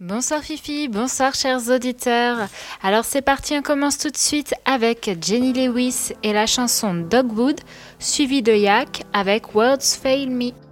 Bonsoir Fifi, bonsoir chers auditeurs. Alors c'est parti, on commence tout de suite avec Jenny Lewis et la chanson Dogwood, suivi de Yak avec Words Fail Me.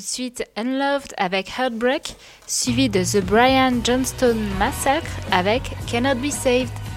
De suite Unloved avec Heartbreak, suivi de The Brian Johnston Massacre avec Cannot Be Saved.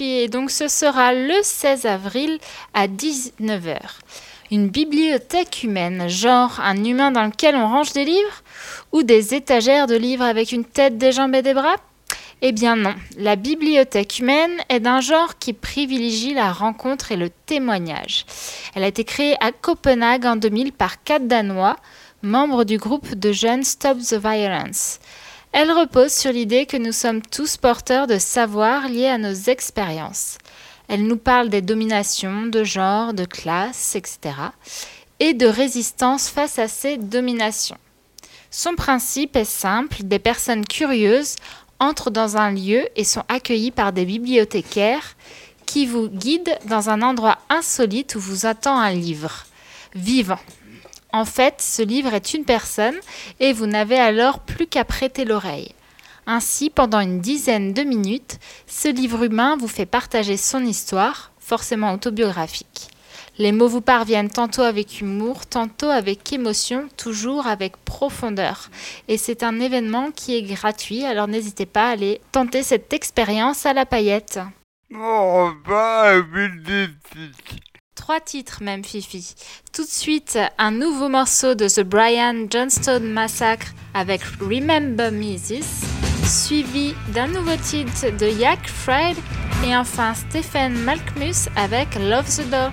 Et donc ce sera le 16 avril à 19h. Une bibliothèque humaine, genre un humain dans lequel on range des livres Ou des étagères de livres avec une tête, des jambes et des bras? Eh bien non, la bibliothèque humaine est d'un genre qui privilégie la rencontre et le témoignage. Elle a été créée à Copenhague en 2000 par quatre Danois, membres du groupe de jeunes Stop the Violence. Elle repose sur l'idée que nous sommes tous porteurs de savoir liés à nos expériences. Elle nous parle des dominations de genre, de classe, etc. et de résistance face à ces dominations. Son principe est simple, des personnes curieuses entrent dans un lieu et sont accueillies par des bibliothécaires qui vous guident dans un endroit insolite où vous attend un livre vivant. En fait, ce livre est une personne et vous n'avez alors plus qu'à prêter l'oreille. Ainsi, pendant une dizaine de minutes, ce livre humain vous fait partager son histoire, forcément autobiographique. Les mots vous parviennent tantôt avec humour, tantôt avec émotion, toujours avec profondeur. Et c'est un événement qui est gratuit, alors n'hésitez pas à aller tenter cette expérience à la paillette. Oh, Trois titres même, Fifi. Tout de suite, un nouveau morceau de The Brian Johnstone Massacre avec Remember Me This, suivi d'un nouveau titre de Yak Fred et enfin Stephen Malkmus avec Love the Door.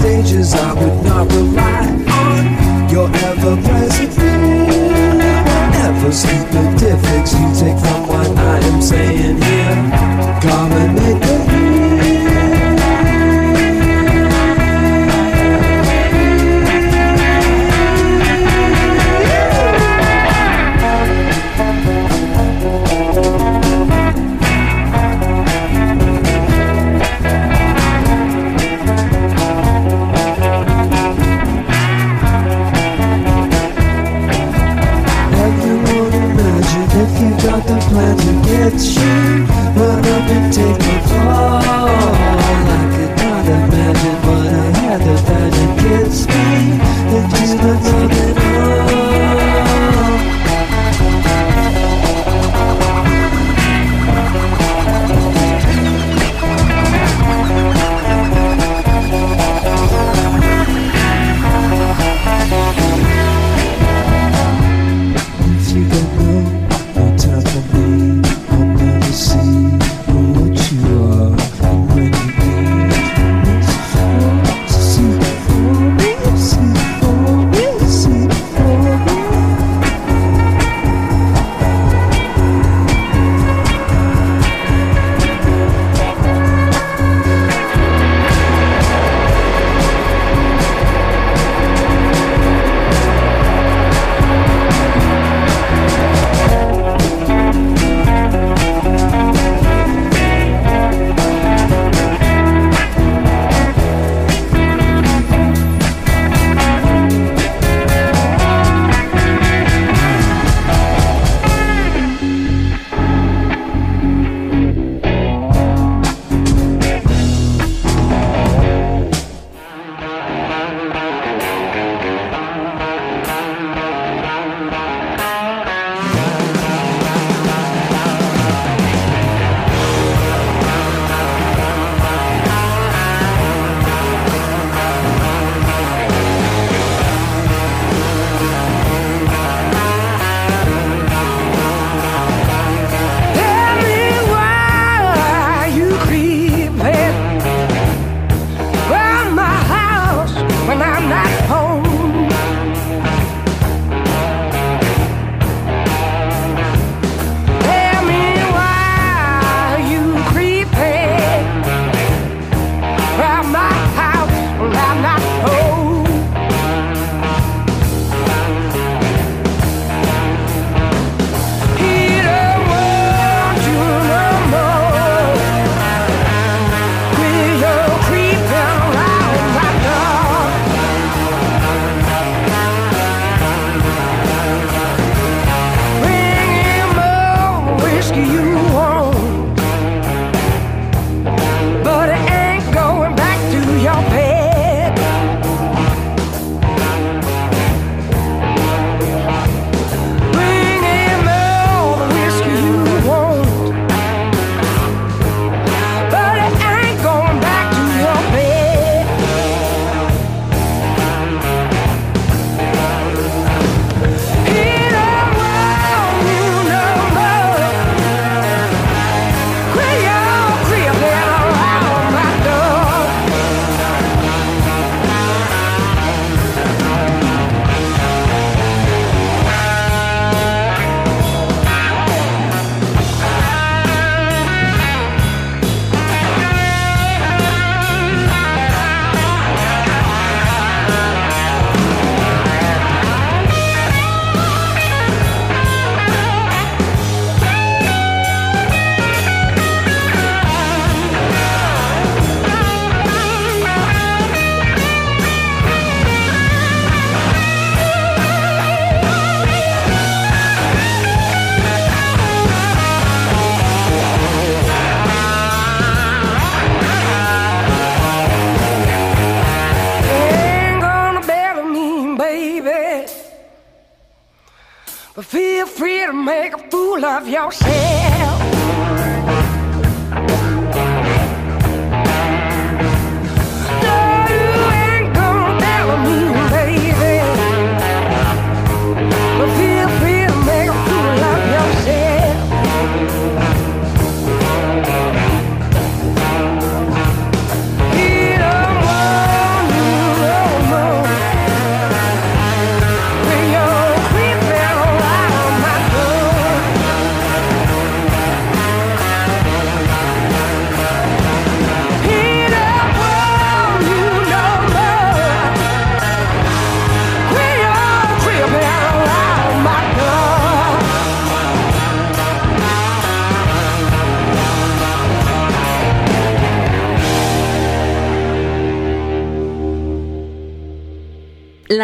stages I would not rely on your ever present, ever sleeping.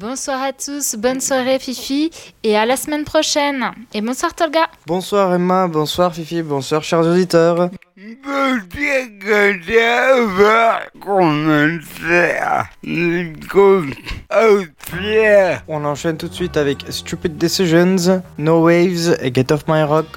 Bonsoir à tous, bonne soirée Fifi et à la semaine prochaine. Et bonsoir Tolga. Bonsoir Emma, bonsoir Fifi, bonsoir chers auditeurs. On enchaîne tout de suite avec Stupid Decisions, No Waves et Get Off My Rock.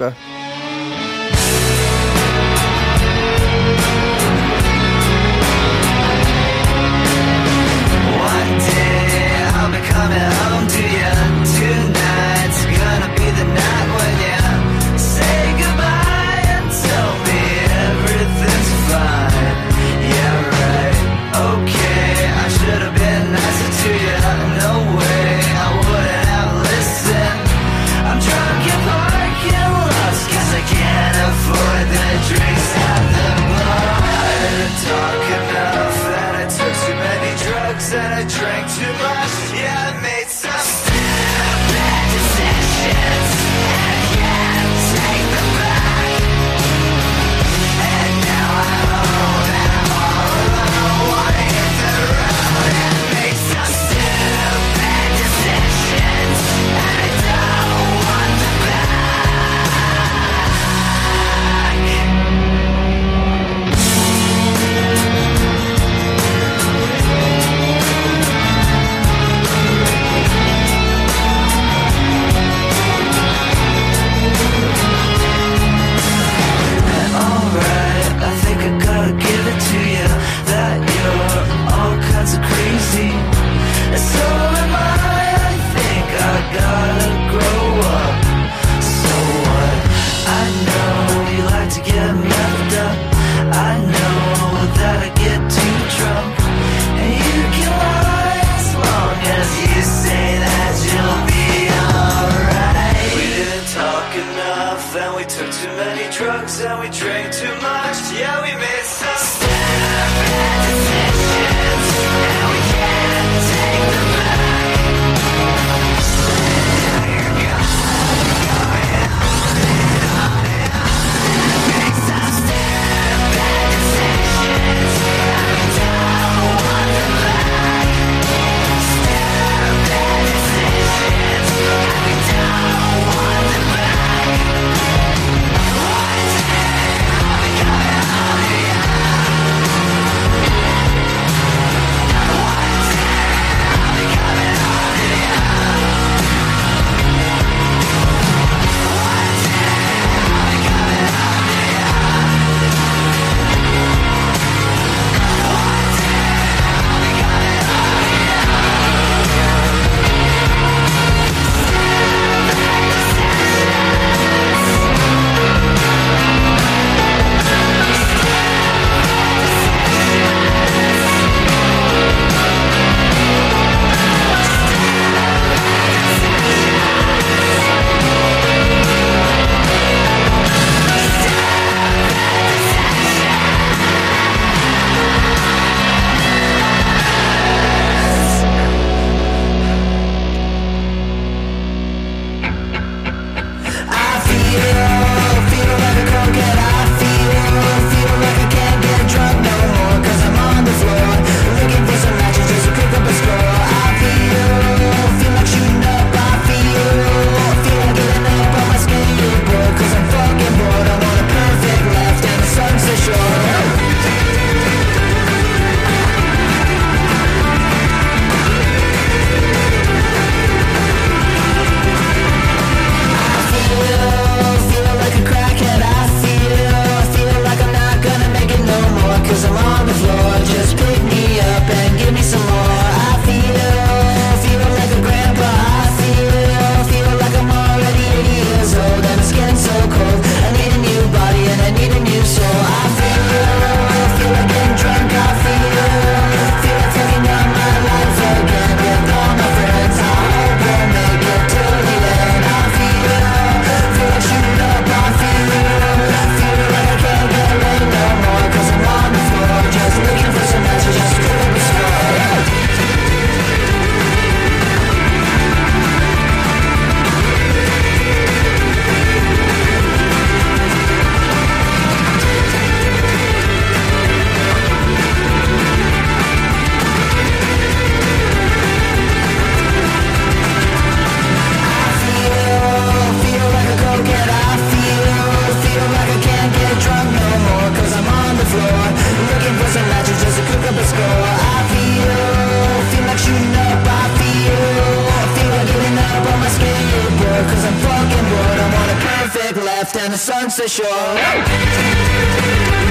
Lights down the sunset shore.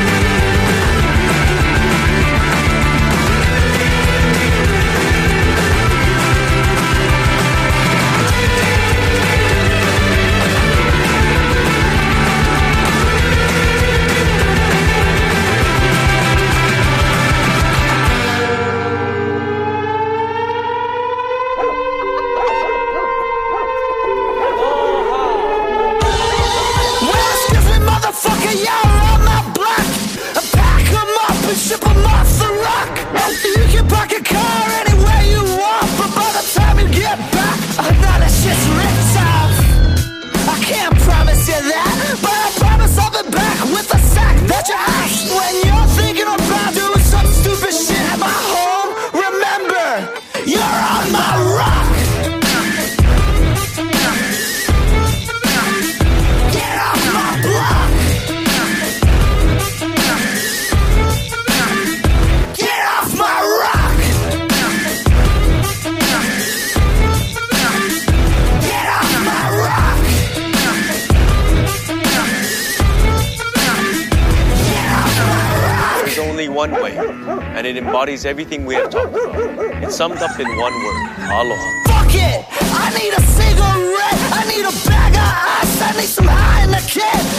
Embodies everything we have talked about. It's summed up in one word aloha. Fuck it! I need a cigarette! I need a bag of ice! I need some high in the!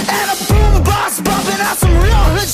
And a boom bumping out some real hood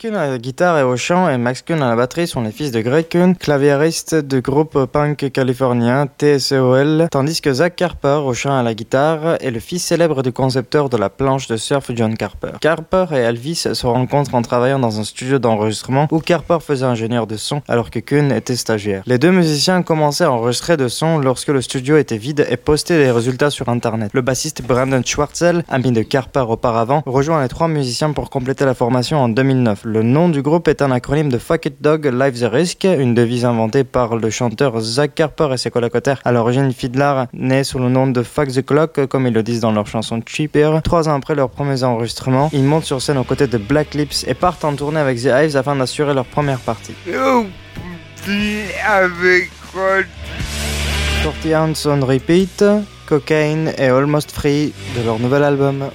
Kuhn à la guitare et au chant et Max Kuhn à la batterie sont les fils de Greg Kuhn, claviériste du groupe punk californien TSOL, tandis que Zach Carper au chant et à la guitare est le fils célèbre du concepteur de la planche de surf John Carper. Carper et Alvis se rencontrent en travaillant dans un studio d'enregistrement où Carper faisait ingénieur de son alors que Kuhn était stagiaire. Les deux musiciens commençaient à enregistrer de son lorsque le studio était vide et postaient les résultats sur internet. Le bassiste Brandon Schwartzel, ami de Carper auparavant, rejoint les trois musiciens pour compléter la formation en 2009. Le nom du groupe est un acronyme de Fuck It Dog Live the Risk, une devise inventée par le chanteur Zach Carper et ses colocataires. À l'origine, Fiddler naît sous le nom de Fuck the Clock, comme ils le disent dans leur chanson Cheaper. Trois ans après leurs premiers enregistrements, ils montent sur scène aux côtés de Black Lips et partent en tournée avec The Hives afin d'assurer leur première partie. Avec quoi 40 Ounce on Repeat, Cocaine et Almost Free de leur nouvel album.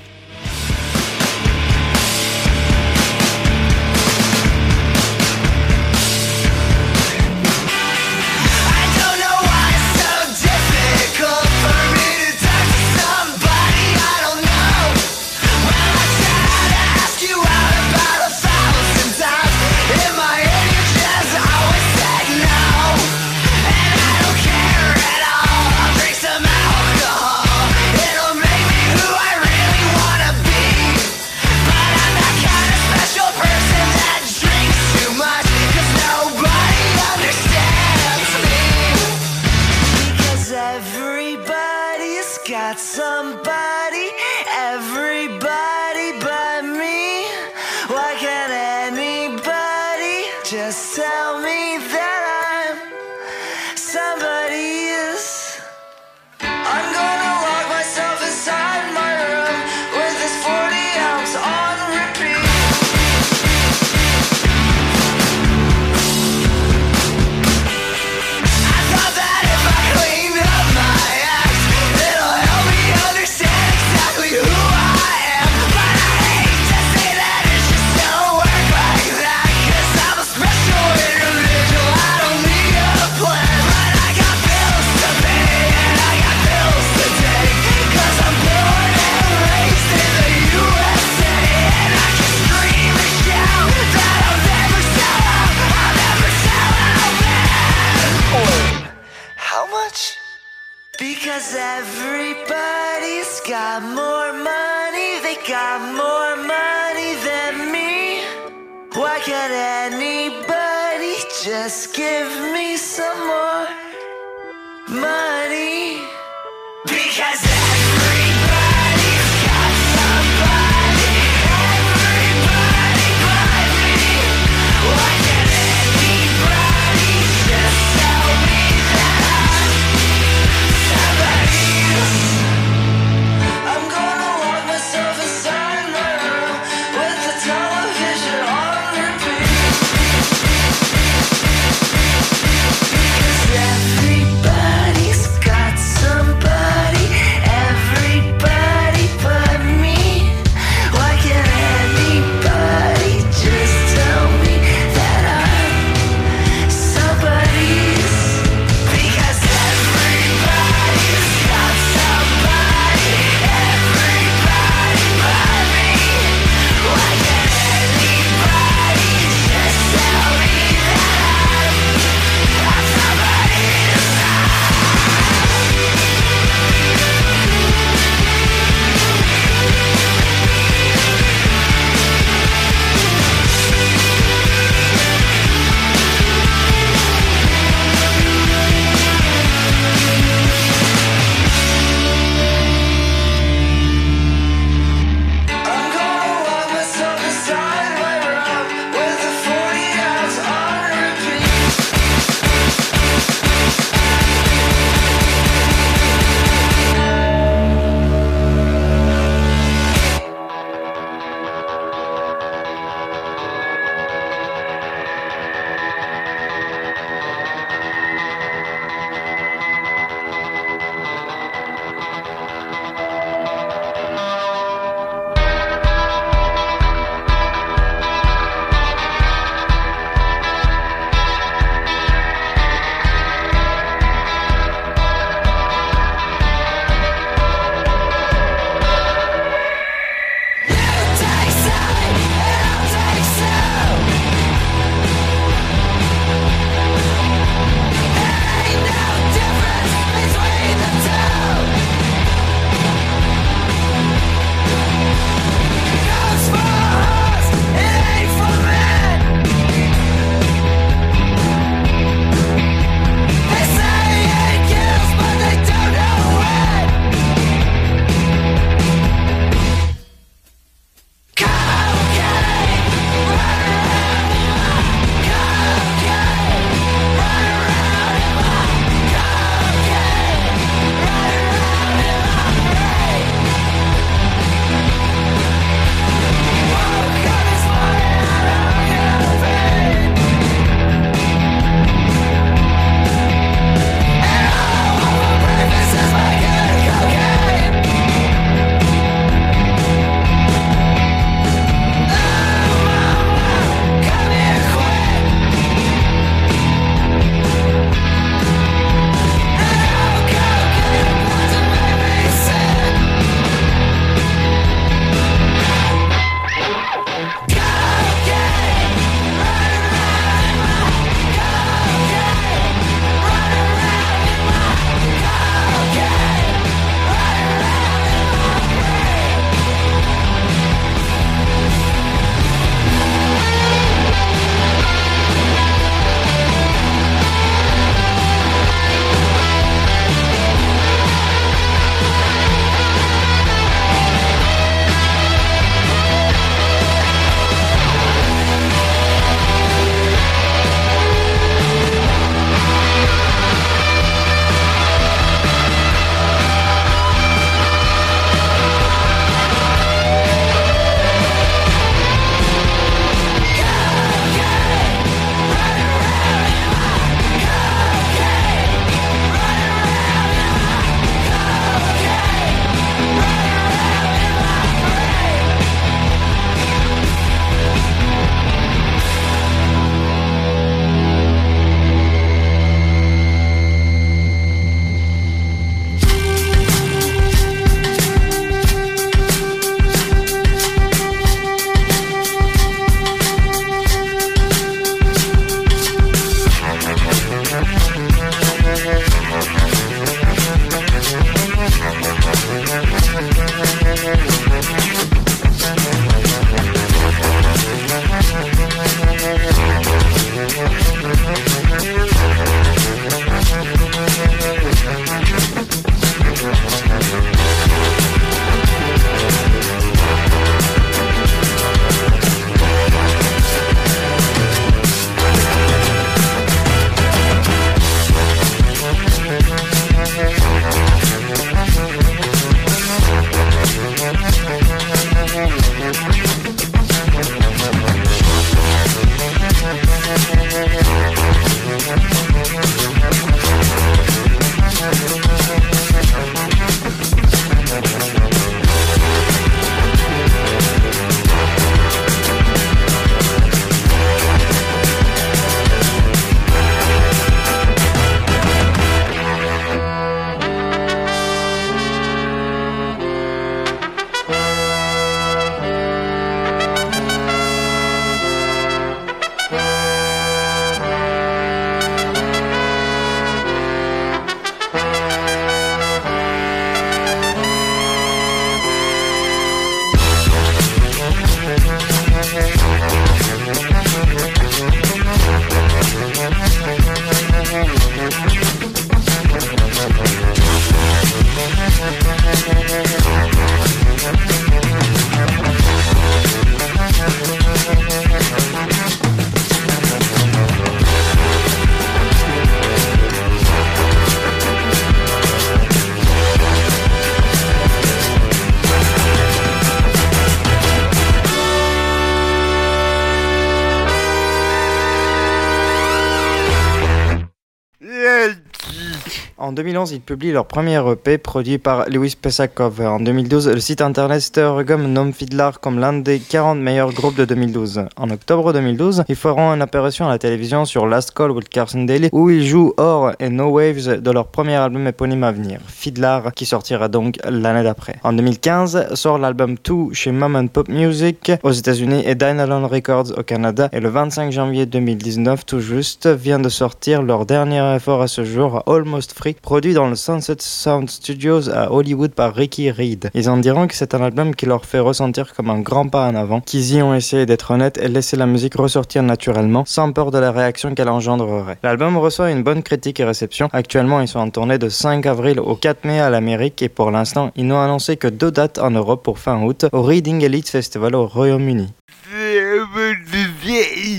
En 2011, ils publient leur premier EP produit par Lewis Pesakov. En 2012, le site internet Stereogum nomme Fiddler comme l'un des 40 meilleurs groupes de 2012. En octobre 2012, ils feront une apparition à la télévision sur Last Call with Carson Daly où ils jouent Or et No Waves de leur premier album éponyme à venir, Fiddler, qui sortira donc l'année d'après. En 2015, sort l'album 2 chez Mom and Pop Music aux États-Unis et Dynalone Records au Canada. Et le 25 janvier 2019, tout juste, vient de sortir leur dernier effort à ce jour, Almost Free, produit dans le Sunset Sound Studios à Hollywood par Ricky Reed. Ils en diront que c'est un album qui leur fait ressentir comme un grand pas en avant, qu'ils y ont essayé d'être honnêtes et laisser la musique ressortir naturellement, sans peur de la réaction qu'elle engendrerait. L'album reçoit une bonne critique et réception. Actuellement, ils sont en tournée de 5 avril au 4 mai à l'Amérique et pour l'instant, ils n'ont annoncé que deux dates en Europe pour fin août au Reading Elite Festival au Royaume-Uni. C'est un peu de vieille.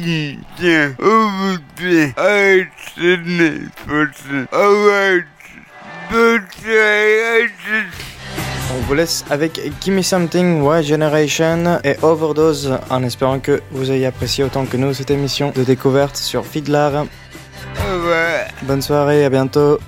Tiens. Arrête. On vous laisse avec Gimme Something, Y Generation et Overdose en espérant que vous ayez apprécié autant que nous cette émission de découverte sur revoir. Bonne soirée, à bientôt.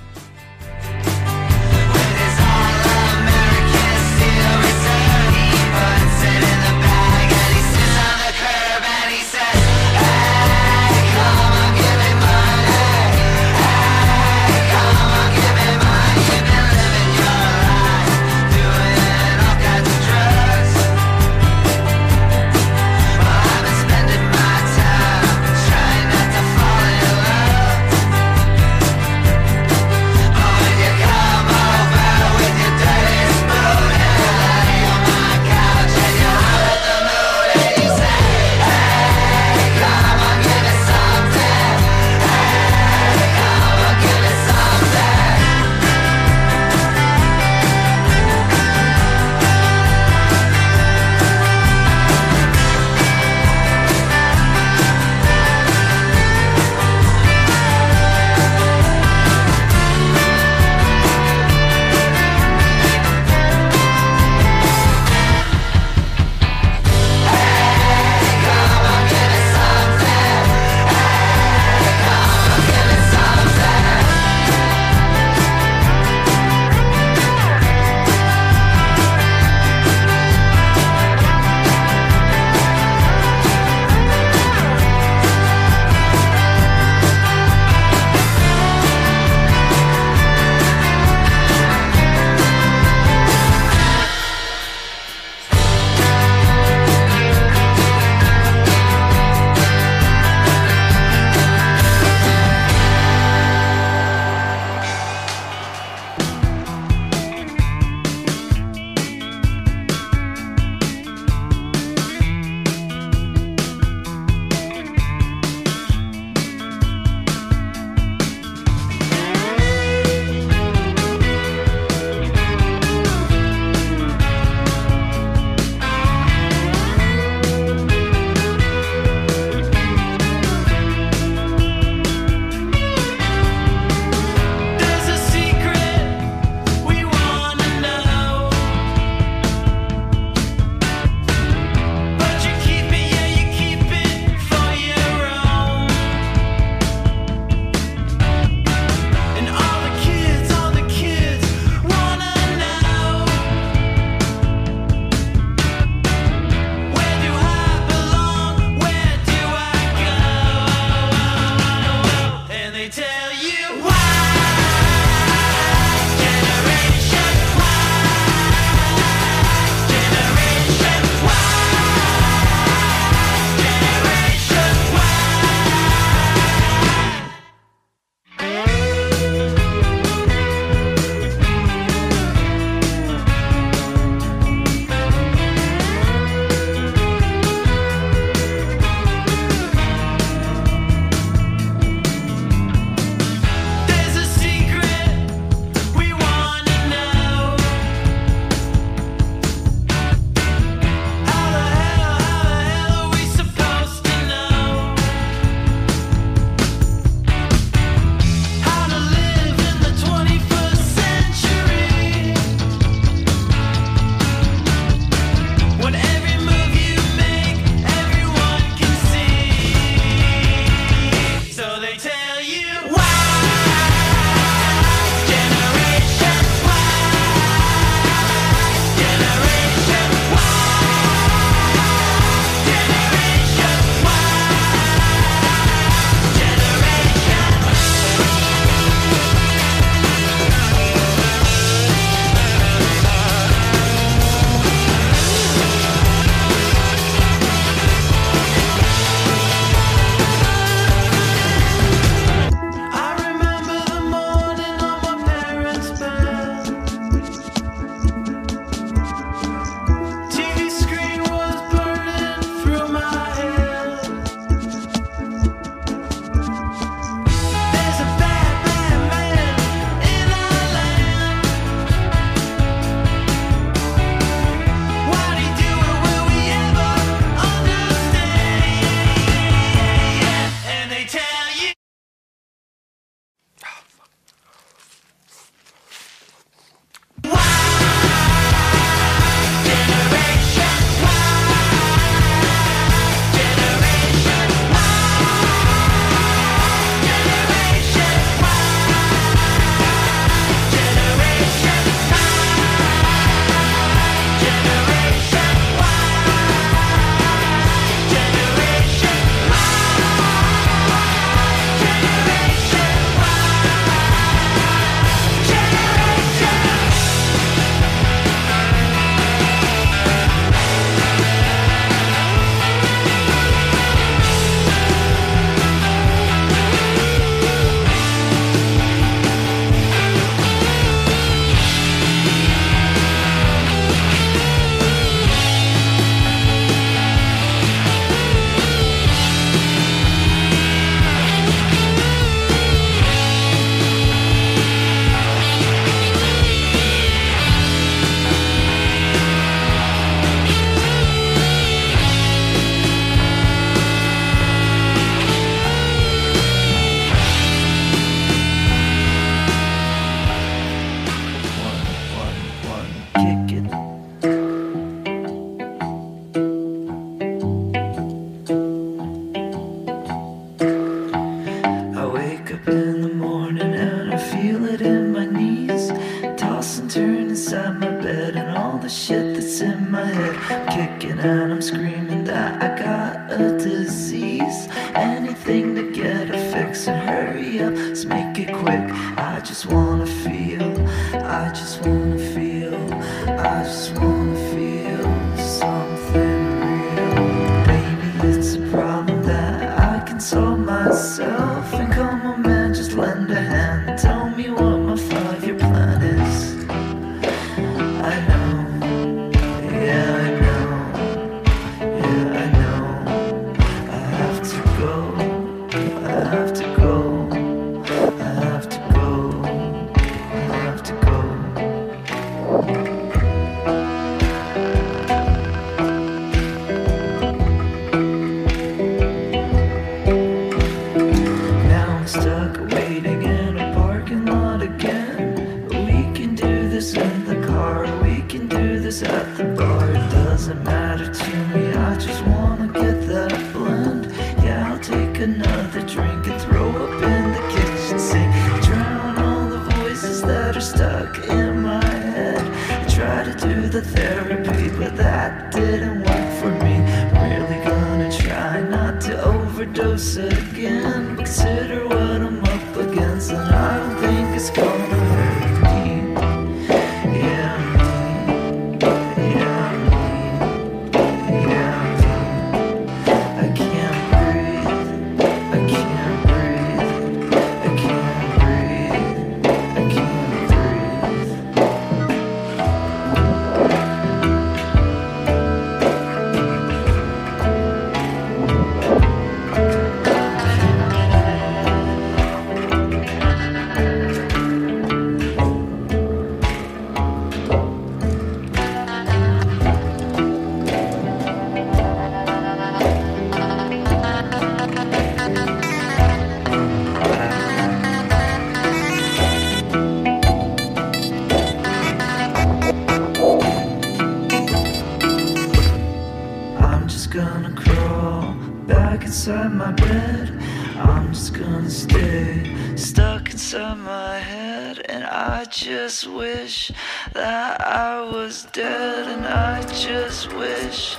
Just wish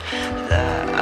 that